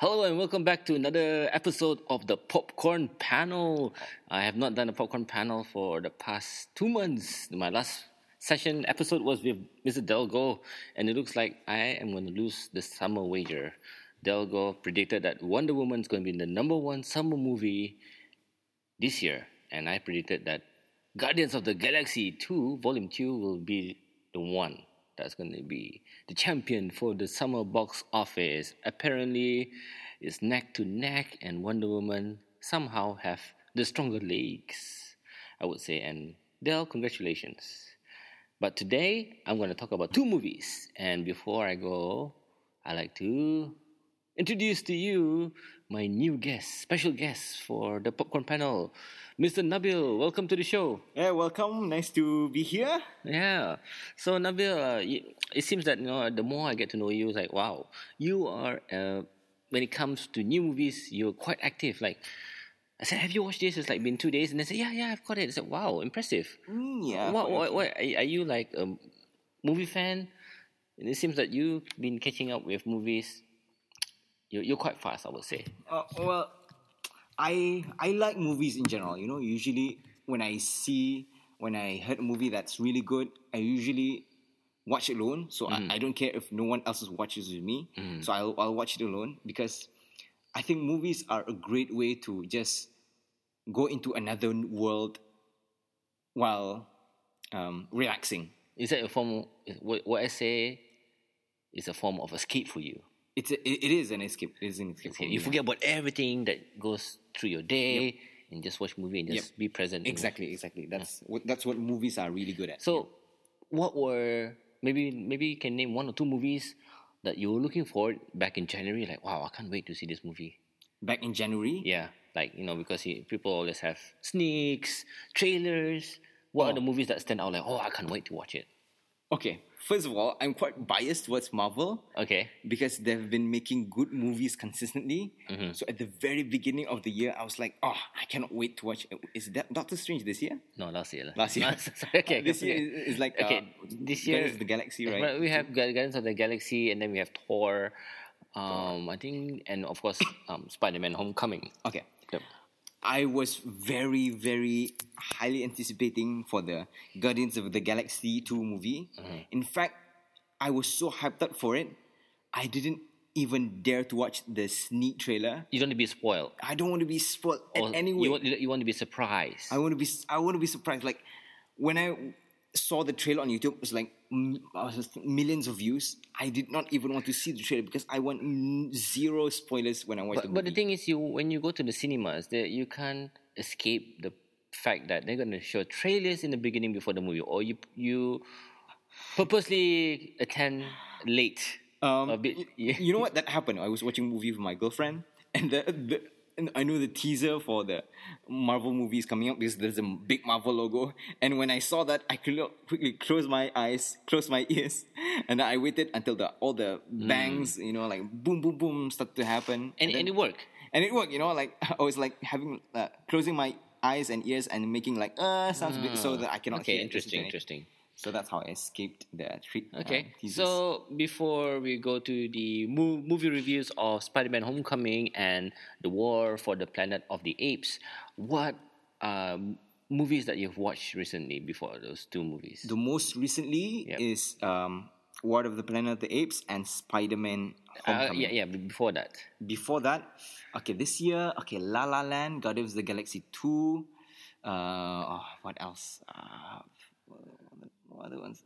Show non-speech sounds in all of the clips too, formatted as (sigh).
Hello and welcome back to another episode of the Popcorn Panel. I have not done a popcorn panel for the past two months. My last session episode was with Mr. Delgo, and it looks like I am going to lose the summer wager. Delgo predicted that Wonder Woman is going to be the number one summer movie this year, and I predicted that Guardians of the Galaxy 2, Volume 2, will be the one that's going to be the champion for the summer box office. Apparently, it's neck to neck, and Wonder Woman somehow have the stronger legs, I would say. And Del, congratulations. But today, I'm going to talk about two movies. And before I go, I like to introduce to you my new guest, special guest for the popcorn panel, Mr. Nabil. Welcome to the show. Yeah, welcome. Nice to be here. Yeah. So Nabil, uh, it seems that you know the more I get to know you, it's like wow, you are uh, when it comes to new movies, you're quite active. Like I said, have you watched this? It's like been two days, and they said, yeah, yeah, I've got it. It's like wow, impressive. Mm, yeah. what, what, what, are you like a movie fan? And it seems that you've been catching up with movies. You're, you're quite fast, I would say. Uh, well, I I like movies in general. You know, usually when I see when I heard a movie that's really good, I usually watch it alone. So I, I don't care if no one else watches with me. So I'll I'll watch it alone because I think movies are a great way to just go into another world while um, relaxing. Is that a form? What, what I say is a form of escape for you. It's a, it, it is an escape. It is an escape. me, you forget about everything that goes through your day and just watch movie and just Yep. be present. you know. Exactly, exactly. That's what that's what movies are really good at. So, what were maybe maybe you can name one or two movies that you were looking for back in January? Like, wow, I can't wait to see this movie. back in January, Yeah, like you know because people always have sneaks, trailers. What oh. are Oh. the movies that stand out? Like, oh, I can't wait to watch it. Okay. First of all, I'm quite biased towards Marvel Okay. because they've been making good movies consistently. Mm-hmm. So at the very beginning of the year, I was like, oh, I cannot wait to watch. Is that Doctor Strange this year? No, last year. Last year. (laughs) Sorry, okay. (laughs) this year is, is like Okay, uh, this year is the Galaxy, right? We have Guardians of the Galaxy, and then we have Thor. Um, I think, and of course, um, Spider-Man: Homecoming. Okay. I was very, very highly anticipating for the Guardians of the Galaxy 2 movie. Mm-hmm. In fact, I was so hyped up for it, I didn't even dare to watch the sneak trailer. You don't want to be spoiled. I don't want to be spoiled Or in any way. You want, you want to be surprised. I want to be I want to be surprised. Like when I saw the trailer on YouTube, it was like millions of views. I did not even want to see the trailer because I want zero spoilers when I watch the but, movie. but the thing is, you when you go to the cinemas, that you can't escape the fact that they're going to show trailers in the beginning before the movie, or you you purposely attend late. Um, a bit. yeah. You know what? That happened. I was watching a movie with my girlfriend, and the, the I know the teaser for the Marvel movie is coming up because there's a big Marvel logo. And when I saw that, I cl- quickly closed my eyes, closed my (laughs) ears, and I waited until the all the bangs, you know, like boom, boom, boom, start to happen. and, then- and it worked. and it worked. You know, like (laughs) I was like having uh, closing my eyes and ears and making like uh sounds a bit so that I cannot. Okay, hear interesting, interesting. So that's how I escaped the treat. Okay, uh, so before we go to the mo- movie reviews of Spider-Man: Homecoming and The War for the Planet of the Apes, what um, movies that you've watched recently before those two movies? The most recently Yep. is um, War of the Planet of the Apes and Spider-Man Uh, Homecoming. yeah, yeah. Before that, Before that, okay, this year, okay, La La Land, Guardians of the Galaxy 2. Uh, oh, what else? Uh, other ones?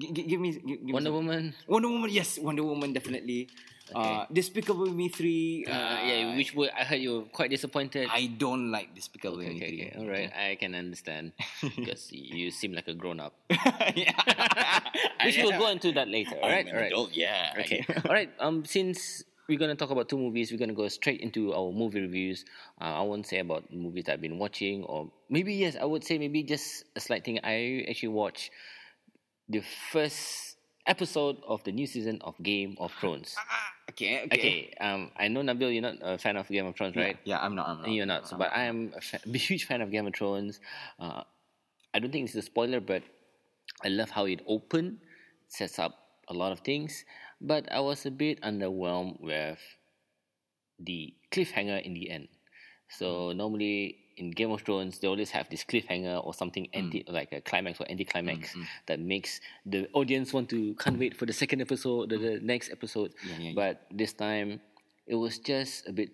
G- g- give me, gi- give Wonder some- Woman. Wonder Woman, yes, Wonder Woman, definitely. Uh, Despicable Me 3. Uh, yeah, which were, I heard you were quite disappointed. I don't like Despicable okay, Me okay, 3. okay, all right, I can understand (laughs) because you seem like a grown up. (laughs) yeah. Which we'll go into that later. All right, all right. yeah. Okay. All right. Um, since we're gonna talk about two movies, we're gonna go straight into our movie reviews. Uh, I won't say about movies I've been watching, or maybe yes, I would say maybe just a slight thing. I actually watched the first episode of the new season of Game of Thrones. okay, okay. Okay. Um, I know Nabil, you're not a fan of Game of Thrones, right? Yeah, I'm not. I'm not. You're not. So, but I am a, fa- a (laughs) huge fan of Game of Thrones. Uh, I don't think it's a spoiler, but I love how it opened, sets up a lot of things. But I was a bit underwhelmed with the cliffhanger in the end. So normally in Game of Thrones, they always have this cliffhanger or something anti, like a climax or anti-climax that makes the audience want to can't wait for the second episode, the, the next episode. Yeah, yeah, yeah. but this time, it was just a bit,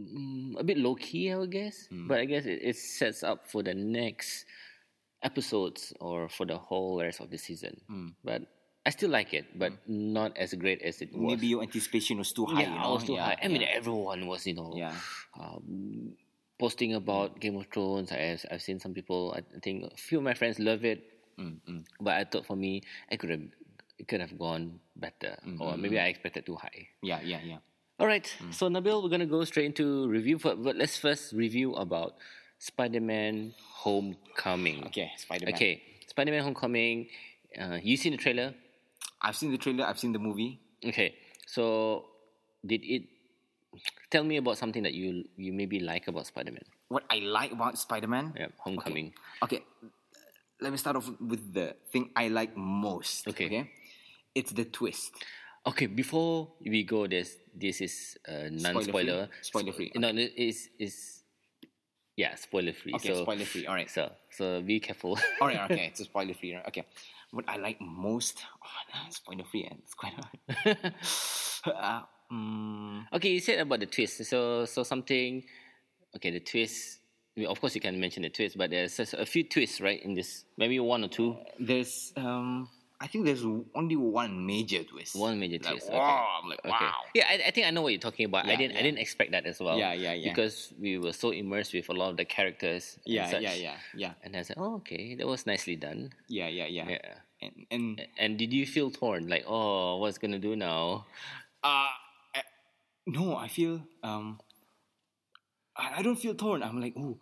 mm, a bit low key, I would guess. Mm. But I guess it, it sets up for the next episodes or for the whole rest of the season. Mm. But I still like it, but not as great as it was. Maybe your anticipation was too high. yeah, you I was too yeah, high. I mean, yeah. everyone was, you know, Yeah. um, posting about Game of Thrones. I, I've seen some people. I think a few of my friends love it, Mm, mm. but I thought for me, I could have it could have gone better, or maybe I expected too high. yeah, yeah, yeah. All right, so Nabil, we're gonna go straight into review. For, but let's first review about Spider-Man: Homecoming. Okay, Spider-Man. Okay, Spider-Man: Homecoming. Uh, you seen the trailer? I've seen the trailer. I've seen the movie. Okay, so did it? Tell me about something that you you maybe like about Spider-Man. What I like about Spider-Man. Yeah, Homecoming. Okay, let me start off with the thing I like most. Okay. It's the twist. Okay, before we go, this this is uh, non-spoiler. Spoiler free. No, it is is yeah, spoiler free. Okay, so, spoiler free. All right. So so be careful. (laughs) All right. (laughs) Okay. It's spoiler free. Right? Okay. What I like most. Oh, no, spoiler free. And it's quite hard. (laughs) uh, mm, okay, you said about the twist. So so something. Okay, the twist. I of course, you can mention the twist, but there's a few twists, right? In this, maybe one or two. there's um. I think there's only one major twist. One major Like, twist. wow, I'm like, Okay. wow. Yeah, I, I think I know what you're talking about. I Yeah, didn't. I didn't expect that as well. Yeah, yeah, yeah. Because we were so immersed with a lot of the characters. and Yeah, yeah, yeah, yeah, And I said, oh, okay, that was nicely done. yeah, yeah, yeah. Yeah. And and And did you feel torn? Like, oh, what's gonna do now? uh, no, I feel um, I, I don't feel torn. I'm like, oh,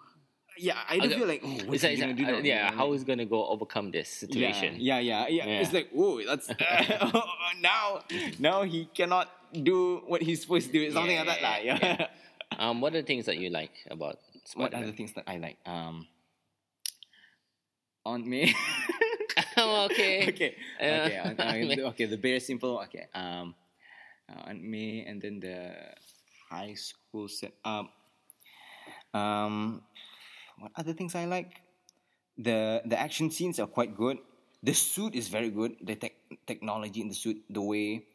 yeah, I don't feel like, oh, what's It's he gonna it's do now? uh, yeah, how is gonna go overcome this situation? Yeah, yeah, yeah, yeah. Yeah. It's like, oh, that's (laughs) now, now he cannot do what he's supposed to do. Something like that. Yeah, Yeah. (laughs) Um, what are the things that you like about what Spider-Man? are the things that I like? Um, Aunt (laughs) May. oh, okay. okay, Uh, okay, uh, uh, Aunt May. okay. The very simple. Okay. Um, uh, Aunt May, and then the high school set. Um, um, what other things I like? The the action scenes are quite good. The suit is very good. The tech technology in the suit, the way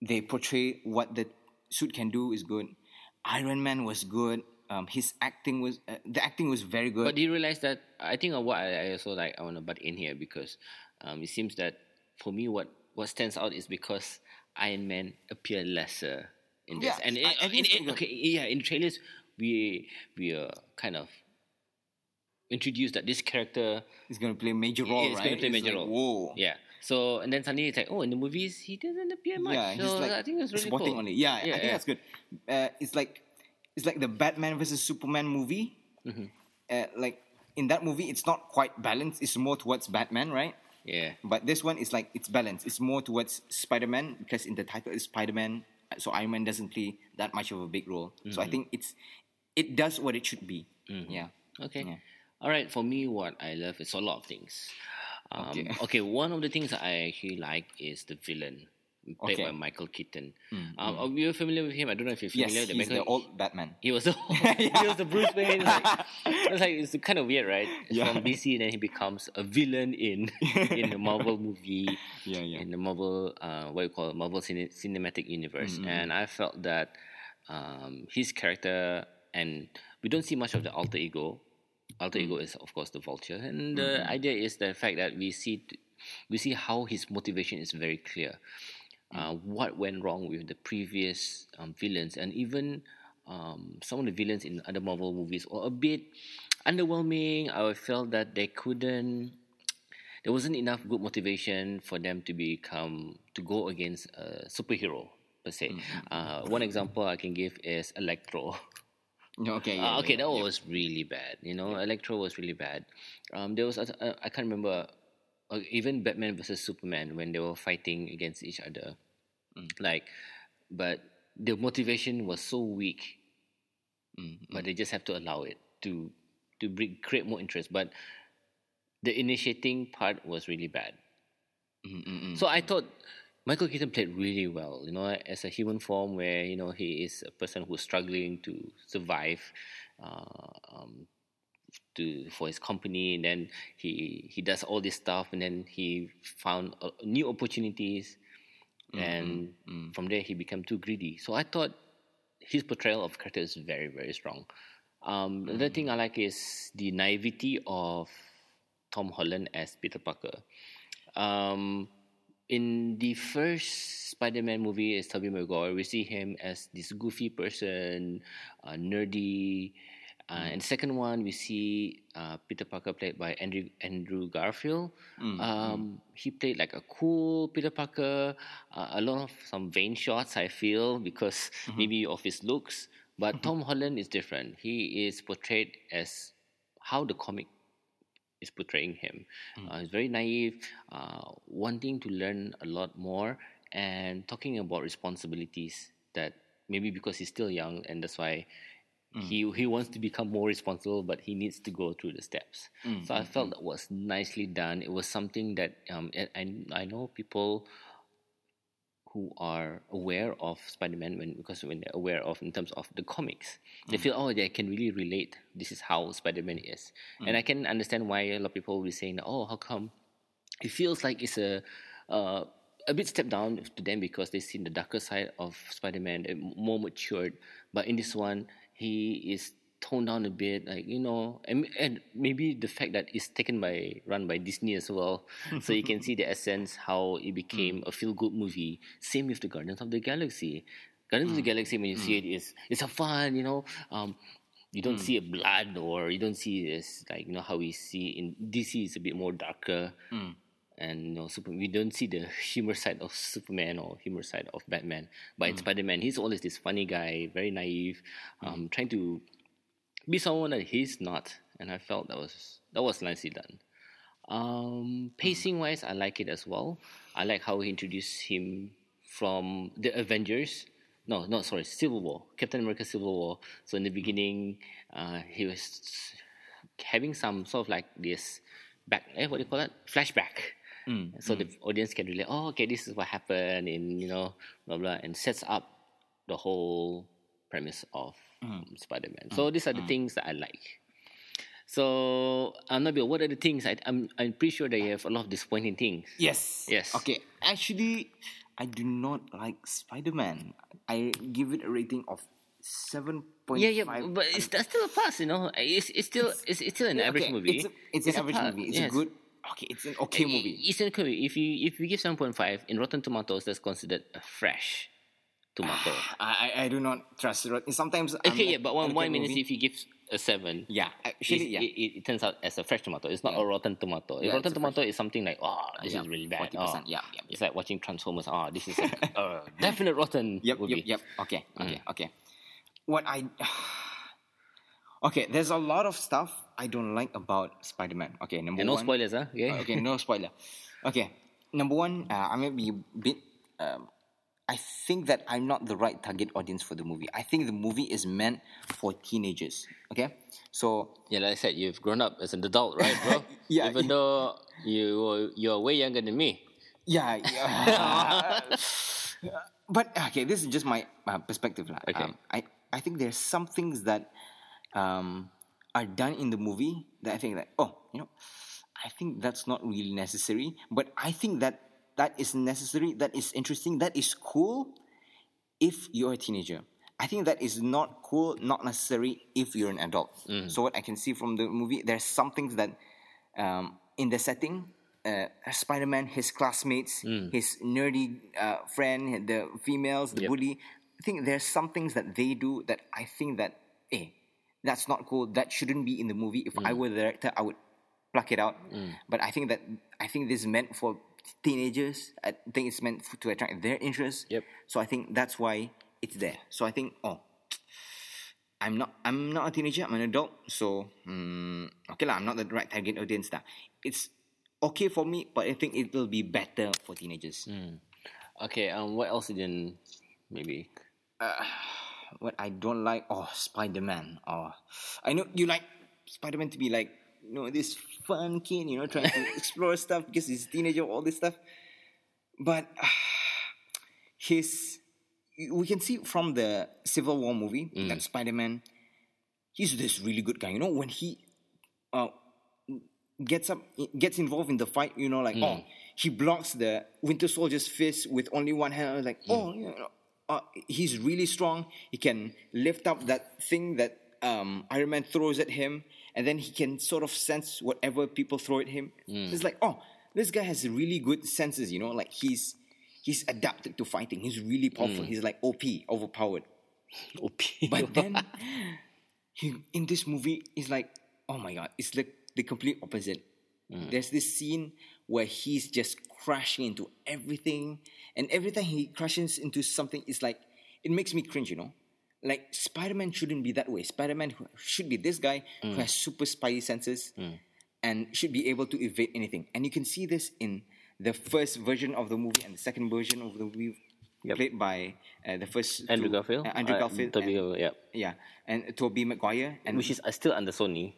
they portray what the suit can do is good. Iron Man was good. Um, his acting was uh, the acting was very good. But do you realize that I think what I, I also like I want to butt in here because um, it seems that for me what what stands out is because Iron Man appear lesser in this Yeah, and I- I in, think in, yeah. okay yeah in trailers we we are kind of introduced that this character He's gonna play a major role, is right? going to play a It's major like, role Whoa. yeah so and then suddenly it's like oh in the movies he doesn't appear much Yeah, he's so like I think it's really supporting cool only. Yeah, I think yeah. that's good. Uh, it's like it's like the Batman versus Superman movie. Mm-hmm. Uh, like in that movie, it's not quite balanced. It's more towards Batman, right? Yeah But this one is like it's balanced. It's more towards Spider Man because in the title is Spider Man, so Iron Man doesn't play that much of a big role. So Mm-hmm. I think it's it does what it should be. Yeah. Okay. Yeah. All right. For me, what I love is a lot of things. Um, okay. Okay. One of the things that I actually like is the villain played Okay. by Michael Keaton. Um, are you familiar with him? I don't know if you're familiar. Yes, familiar. he's Michael- the old Batman. He was the (laughs) (laughs) he was the Bruce Wayne. It's like, it's like it's kind of weird, right? Yeah. From DC, and then he becomes a villain in (laughs) in the Marvel movie. Yeah, yeah. In the Marvel, uh, what you call it, Marvel cine- Cinematic Universe, Mm-hmm. and I felt that um, his character and we don't see much of the alter ego. Alter Mm. ego is of course the Vulture, and the Mm-hmm. idea is the fact that we see we see how his motivation is very clear. Uh, what went wrong with the previous um, villains, and even um, some of the villains in other Marvel movies were a bit (tsk) underwhelming. I felt that they couldn't. (tsk) There wasn't enough good motivation for them to become to go against a superhero per se. Uh, one example I can give is Electro. (laughs) Yeah, okay. Uh, okay, yeah, that yeah. was really bad. You know, Electro was really bad. Um, there was uh, uh, I can't remember. Uh, even Batman versus Superman when they were fighting against each other, Mm. like, but the motivation was so weak. Mm, But they just have to allow it to to bring, create more interest. But the initiating part was really bad. mm, mm, mm. So I thought Michael Keaton played really well, you know, as a human form where, you know, he is a person who's struggling to survive uh, um, to for his company and then he he does all this stuff and then he found uh, new opportunities and Mm-hmm. from there he became too greedy. So I thought his portrayal of character is very, very strong. Um, the other thing I like is the naivety of Tom Holland as Peter Parker. Um, in the first Spider-Man movie as Tobey Maguire, we see him as this goofy person, uh, nerdy. Uh, and the second one, we see uh, Peter Parker played by Andrew Andrew Garfield. Um, he played like a cool Peter Parker. Uh, a lot of some vain shots, I feel, because maybe of his looks. But Tom Holland is different. He is portrayed as how the comic is portraying him. Uh, he's very naive, uh, wanting to learn a lot more, and talking about responsibilities that maybe because he's still young, and that's why Mm. he he wants to become more responsible, but he needs to go through the steps. Mm, so I mm, felt that was nicely done. It was something that um, I I know people who are aware of Spider-Man when because when they're aware of in terms of the comics, they feel oh they can really relate. This is how Spider-Man is, and I can understand why a lot of people will be saying oh how come it feels like it's a uh, a bit step down to them because they've seen the darker side of Spider-Man, more matured. But in this one, he is toned down a bit, like you know, and, and maybe the fact that it's taken by run by Disney as well, (laughs) so you can see the essence how it became hmm. a feel-good movie. Same with the Guardians of the Galaxy. Guardians of the hmm. Galaxy, when you see it, hmm. is it's a fun, you know. Um, you don't see a blood or you don't see this like you know how we see in DC is a bit more darker and you know super, we don't see the humor side of Superman or humor side of Batman but in Spider-Man he's always this funny guy very naive um, trying to be someone that he's not and I felt that was that was nicely done um, pacing wise I like it as well I like how he introduced him from the Avengers no, no, sorry, Civil War, Captain America Civil War. So in the beginning, uh, he was having some sort of like this back, eh, what do you call it? Flashback. Mm, so the mm. audience can relate. Oh, okay, this is what happened in you know blah blah, and sets up the whole premise of mm. um, Spider-Man. So these are the things that I like. So, uh, Nabil, what are the things? I, I'm I'm pretty sure that you have a lot of disappointing things. Yes. Yes. Okay. Actually, I do not like Spider Man. I give it a rating of seven point Yeah, yeah, but it's that's still a pass, you know. It's it's still it's, it's still an average okay, movie. It's, a, it's, an average pass, movie. It's yes. a good. Okay, it's an okay movie. It's an okay movie. If you if we give seven point five in Rotten Tomatoes, that's considered a fresh tomato. (sighs) I, I I do not trust it. Sometimes I'm okay, yeah, but one one minute if you give a seven, Yeah, actually, yeah. it, it, turns out as a fresh tomato. It's not Yeah. a rotten tomato. A Yeah, rotten tomato is something like, oh, this yeah, is really bad. 40%, Oh, yeah, yeah, It's like watching Transformers. Oh, this is a uh, (laughs) definite rotten Yep, movie. yep, yep. Okay, Mm. okay, okay. What I (sighs) okay, there's a lot of stuff I don't like about Spider-Man. Okay, number And no one. spoilers, huh? Okay. Okay, no (laughs) spoiler. Okay, number one, uh, I'm gonna be a bit. Um, I think that I'm not the right target audience for the movie. I think the movie is meant for teenagers. Okay, so Yeah, like I said, you've grown up as an adult, right, bro? (laughs) Yeah, Even though you you're way younger than me. yeah, yeah. (laughs) but okay, this is just my uh, perspective. Okay. Um, I I think there's some things that um, are done in the movie that I think that oh, you know, I think that's not really necessary. But I think that that is necessary. That is interesting. That is cool if you're a teenager. I think that is not cool, not necessary if you're an adult. So what I can see from the movie, there's some things that um, in the setting, uh, Spider-Man, his classmates, his nerdy uh, friend, the females, the Yep. bully. I think there's some things that they do that I think that, eh, that's not cool. That shouldn't be in the movie. If I were the director, I would pluck it out. But I think that I think this is meant for teenagers. I think it's meant f- to attract their interest. Yep. So I think that's why it's there. So I think, oh, (tsk) I'm not I'm not a teenager, I'm an adult. So mm, okay lah, I'm not the right target audience lah. It's okay for me, but I think it will be better for teenagers. Okay, um, what else didn't maybe? What I don't like, oh Spider Man. Oh I know you like Spider Man to be like you know this fun kid, you know, trying to (laughs) explore stuff because he's a teenager, all this stuff. But (sighs) his we can see from the Civil War movie Mm. that Spider Man, he's this really good guy. You know, when he uh, gets up, gets involved in the fight, you know, like Mm. oh, he blocks the Winter Soldier's fist with only one hand. Like, Mm. oh, you know, uh, he's really strong. He can lift up that thing that um, Iron Man throws at him, and then he can sort of sense whatever people throw at him. Mm. It's like, oh, this guy has really good senses. You know, like he's he's adapted to fighting. He's really powerful. Mm. He's like OP, overpowered. (laughs) OP. But (laughs) then he, in this movie, it's like, oh my god, it's like the complete opposite. There's this scene where he's just crashing into everything, and every time he crashes into something, it's like it makes me cringe, you know. Like Spider-Man shouldn't be that way. Spider-Man should be this guy who has super spidey senses and should be able to evade anything. And you can see this in the first version of the movie and the second version of the movie, Yep. played by uh, the first Andrew two- Garfield. uh, Andrew Uh, Garfield, Tobey, and- yeah. yeah, and Tobey Maguire, and Which is uh, still under Sony.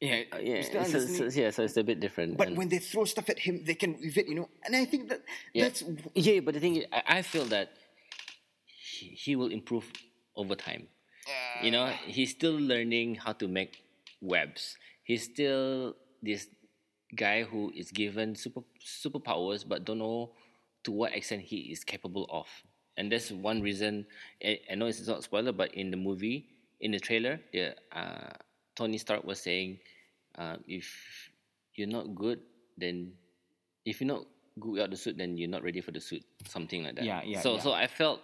Yeah, Uh, yeah, so, so- yeah, so it's a bit different. But and- when they throw stuff at him, they can evade, you know. And I think that yeah. that's yeah, but the thing is, I, I feel that he, he will improve over time. you know, he's still learning how to make webs. He's still this guy who is given super superpowers, but don't know to what extent he is capable of. And that's one reason. I, I know it's not a spoiler, but in the movie, in the trailer, the uh, Tony Stark was saying, uh, "If you're not good, then if you're not good without the suit, then you're not ready for the suit." Something like that. Yeah, yeah, So, yeah. so I felt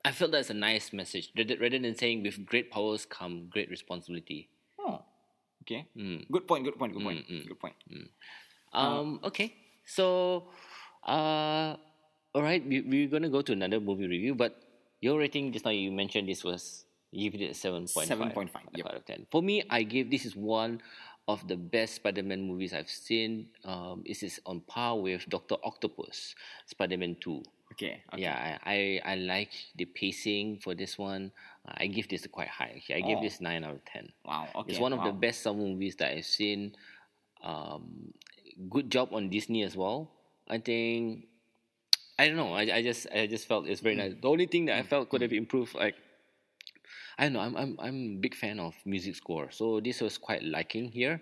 I felt that's a nice message rather, than saying with great powers come great responsibility. oh, okay. Mm. Good point. Good point. Good point. Good point. Um, okay, so uh, all right, we, we're gonna go to another movie review, but your rating just now you mentioned this was you give it a seven point five 7.5, yep. out of ten. For me, I gave this is one of the best Spider-Man movies I've seen. Um, this is on par with Doctor Octopus, Spider-Man Two. Okay. okay. Yeah, I, I I like the pacing for this one. Uh, I give this a quite high. Okay, I give Oh. this nine out of ten. Wow. Okay. It's one of the best summer movies that I've seen. Um, good job on Disney as well. I think I don't know. I, I just I just felt it's very nice. The only thing that I felt could have improved, like I don't know. I'm I'm I'm a big fan of music score, so this was quite liking here.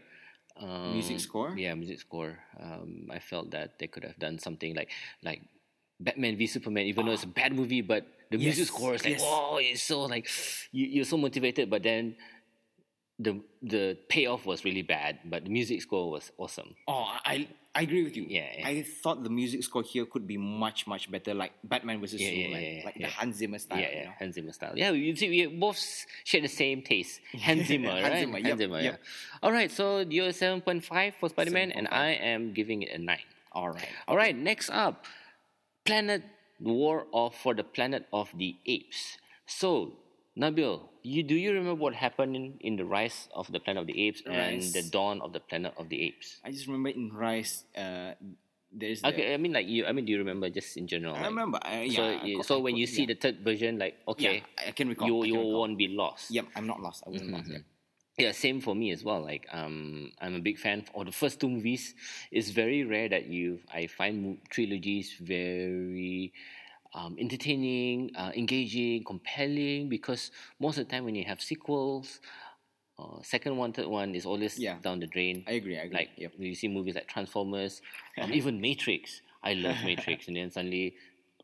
Um, Music score? Yeah, music score. Um, I felt that they could have done something like like Batman v Superman, even though it's a bad movie, but the music score is like, yes. whoa, it's so like you, you're so motivated, but then the the payoff was really bad, but the music score was awesome. Oh, I I agree with you. Yeah, yeah. I thought the music score here could be much much better, like Batman versus Yeah, yeah, Superman, yeah, yeah, like yeah. the Hans Zimmer style. yeah, you know? Hans Zimmer style. Yeah, you see, we both share the same taste. (laughs) Hans Zimmer, Hans right? Zimmer, yep, yeah. yep. All right, so you're seven point five for Spider Man, and I am giving it a nine. All right. All right, next up, Planet War of for the Planet of the Apes. So, Nabil, you do you remember what happened in, in the Rise of the Planet of the Apes and Rise. the Dawn of the Planet of the Apes? I just remember in Rise, uh, there's the, Okay, I mean like you. I mean, do you remember just in general? I like- remember. Uh, So, yeah. I so I when got- you see yeah. the third version, like okay, yeah, I can recall. you I you recall. won't be lost. Yep, I'm not lost. I wasn't lost. Yep. Yeah, same for me as well. Like, um, I'm a big fan of the first two movies. It's very rare that you. I find trilogies very um, entertaining, uh, engaging, compelling. Because most of the time when you have sequels, uh, second one, third one is always Yeah. down the drain. I agree. I agree. Like yep. you see movies like Transformers, um, (laughs) even Matrix. I love Matrix, (laughs) and then suddenly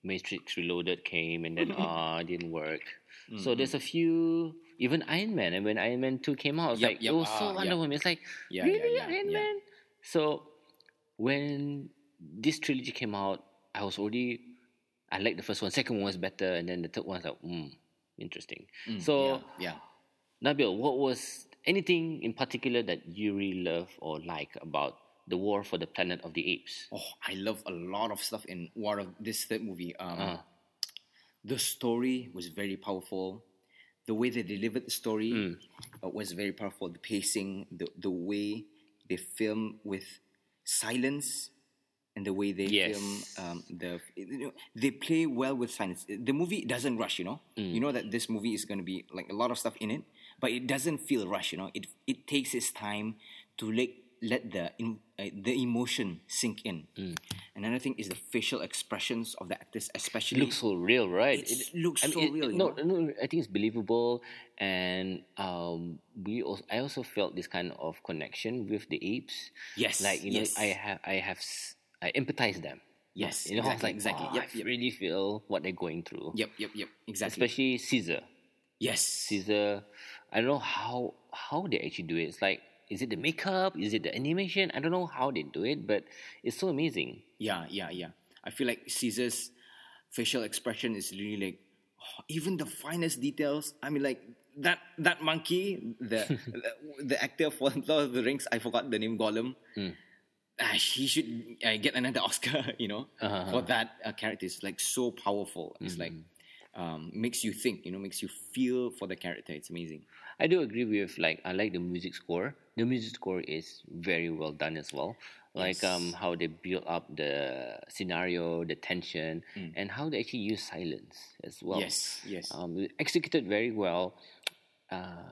Matrix Reloaded came, and then (laughs) ah, didn't work. Mm-hmm. So there's a few, even Iron Man, and when Iron Man two came out, I was Yep, like, yep, it was so Wonder yeah. Woman. It's like Yeah, really yeah, Iron. Man. So when this trilogy came out, I was already I like the first one. Second one was better, and then the third one was like, hmm, interesting. so yeah, yeah. Nabil, what was anything in particular that you really love or like about the War for the Planet of the Apes? Oh, I love a lot of stuff in War of this third movie. Um, Ah. The story was very powerful. The way they delivered the story Hmm. uh, was very powerful. The pacing, the the way they film with silence, and the way they Yes. film um, the you know, they play well with science. The movie doesn't rush. You know, Hmm. you know that this movie is going to be like a lot of stuff in it, but it doesn't feel rushed. You know, it it takes its time to let let the in, uh, the emotion sink in. Mm. Another thing is the facial expressions of the actors, especially It looks so real, right? It looks so it- real, you no, no, I think it's believable, and um, we also I also felt this kind of connection with the apes. Yes, like you know, yes. I have I have I empathize them. Yes, you know, exactly, like, exactly. "Oh, Yep, I yep. really feel what they're going through. Yep, yep, yep. Exactly. Especially Caesar. yes. Caesar, I don't know how how they actually do it. It's like, is it the makeup? Is it the animation? I don't know how they do it, but it's so amazing. Yeah, yeah, yeah. I feel like Caesar's facial expression is really like oh, (sighs) even the finest details. I mean, like that that monkey, the (laughs) the, the actor for Lord of the Rings. I forgot the name. Gollum. Hmm. Ah, he should uh, get another (laughs) Oscar. You know, Uh-huh. for that uh, character. It's like so powerful. It's like um, makes you think. You know, makes you feel for the character. It's amazing. I do agree with like I like the music score. The music score is very well done as well. Like um how they build up the scenario, the tension, and how they actually use silence as well. Yes, yes. Um, executed very well. Uh,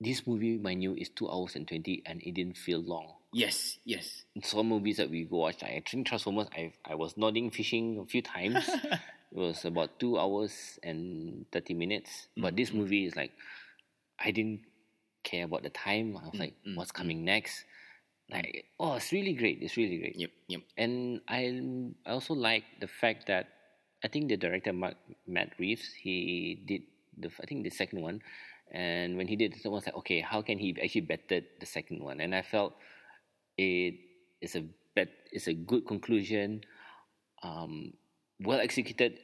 this movie, mind you, is two hours and twenty, and it didn't feel long. Yes, yes. Some movies that we go watch, I think Transformers, I I was nodding, fishing a few times. (laughs) it was about two hours and thirty minutes. But this mm-hmm. movie is like, I didn't care about the time. I was mm, like, mm, what's mm. coming next? Like, oh, it's really great. It's really great. Yep, yep. And I I also like the fact that I think the director Mark, Matt Reeves he did the I think the second one, and when he did it, someone was like, okay, how can he actually bettered the second one? And I felt it is a bet it's a good conclusion, um, well executed,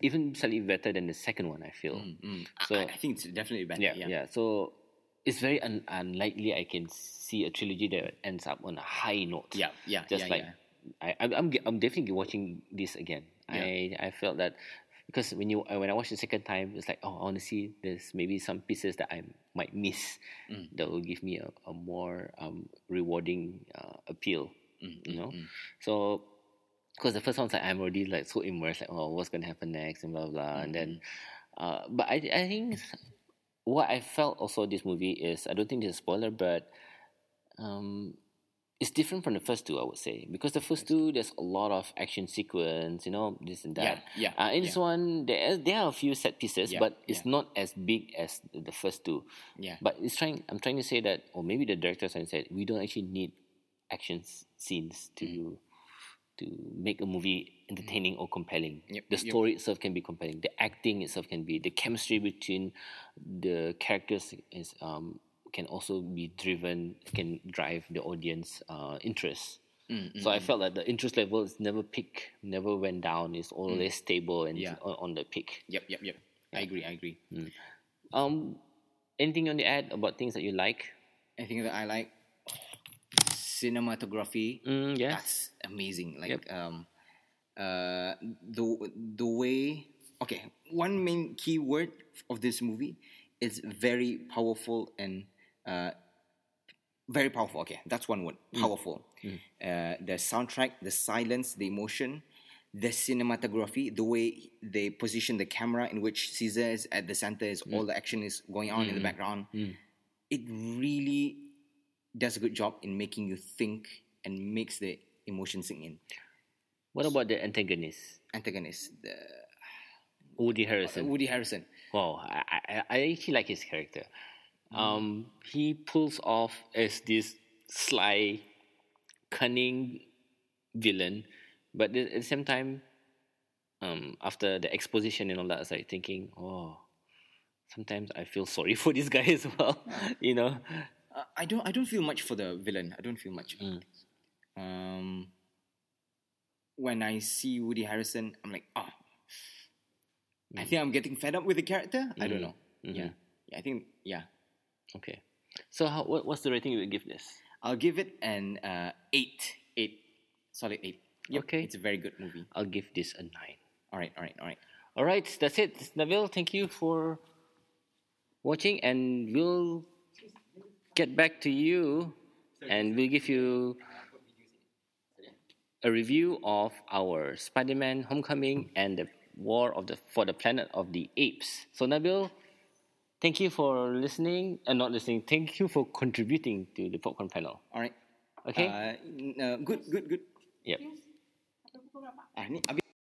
even slightly better than the second one. I feel. Mm. So I, I think it's definitely better. yeah, yeah. yeah. So it's very un- unlikely I can see a trilogy that ends up on a high note. Yeah, yeah, Just yeah, like yeah. I, I'm, I'm, I'm definitely watching this again. I, I felt that because when you uh, when I watched the second time, it's like oh, I want to see there's maybe some pieces that I might miss Mm. that will give me a, a more um, rewarding uh, appeal. Mm, you know, so because the first one's like I'm already like so immersed, like oh, what's gonna happen next, and blah blah, blah. and then, uh, but I I think what I felt also this movie is I don't think it's a spoiler, but um, it's different from the first two. I would say because the first two there's a lot of action sequence, you know, this and that. Yeah, yeah, Uh, in this one, there there are a few set pieces, Yeah, but it's yeah. not as big as the, first two. Yeah. But it's trying. I'm trying to say that, or maybe the director to we don't actually need action scenes to Mm. to make a movie entertaining or compelling. Yep, the yep. story itself can be compelling. The acting itself can be. The chemistry between the characters is um can also be driven. Can drive the audience uh, interest. Mm, So I felt that the interest level is never peak, never went down. It's always stable and Mm. Yeah. on, the peak. Yep, yep, yep. I agree. I agree. Um, anything you want to add about things that you like? Anything that I like, cinematography. Mm, yes. That's amazing. Like um, uh, the the way. Okay, one main key word of this movie is very powerful and uh, very powerful. Okay, that's one word. Mm. Powerful. Mm. Uh, the soundtrack, the silence, the emotion, the cinematography, the way they position the camera in which Caesar is at the center, is mm. all the action is going on in the background. It really does a good job in making you think and makes the emotion sink in. What about the antagonist, Antagonist, the Woody Harrison? Woody Harrison. Wow, I, I, I actually like his character. Um, he pulls off as this sly, cunning villain, but at the same time, um, after the exposition and all that, I like thinking, oh, sometimes I feel sorry (laughs) for this guy as well. (laughs) you know, Uh, I don't. I don't feel much for the villain. I don't feel much. Um, when I see Woody Harrison, I'm like, ah, I think I'm getting fed up with the character. I don't know. Yeah. yeah, I think yeah. Okay. So, how, what, what's the rating you would give this? I'll give it an uh, eight. Eight, solid eight. Yep, Okay. it's a very good movie. I'll give this a nine. All right, all right, all right. All right, that's it. Nabil, thank you for watching, and we'll get back to you, and we'll give you a review of our Spider-Man: Homecoming and the War of the for the Planet of the Apes. So, Nabil, thank you for listening, and uh, not listening. Thank you for contributing to the popcorn panel. All right. Okay. Uh, uh, good, good, good. Yep. Ah, ni habis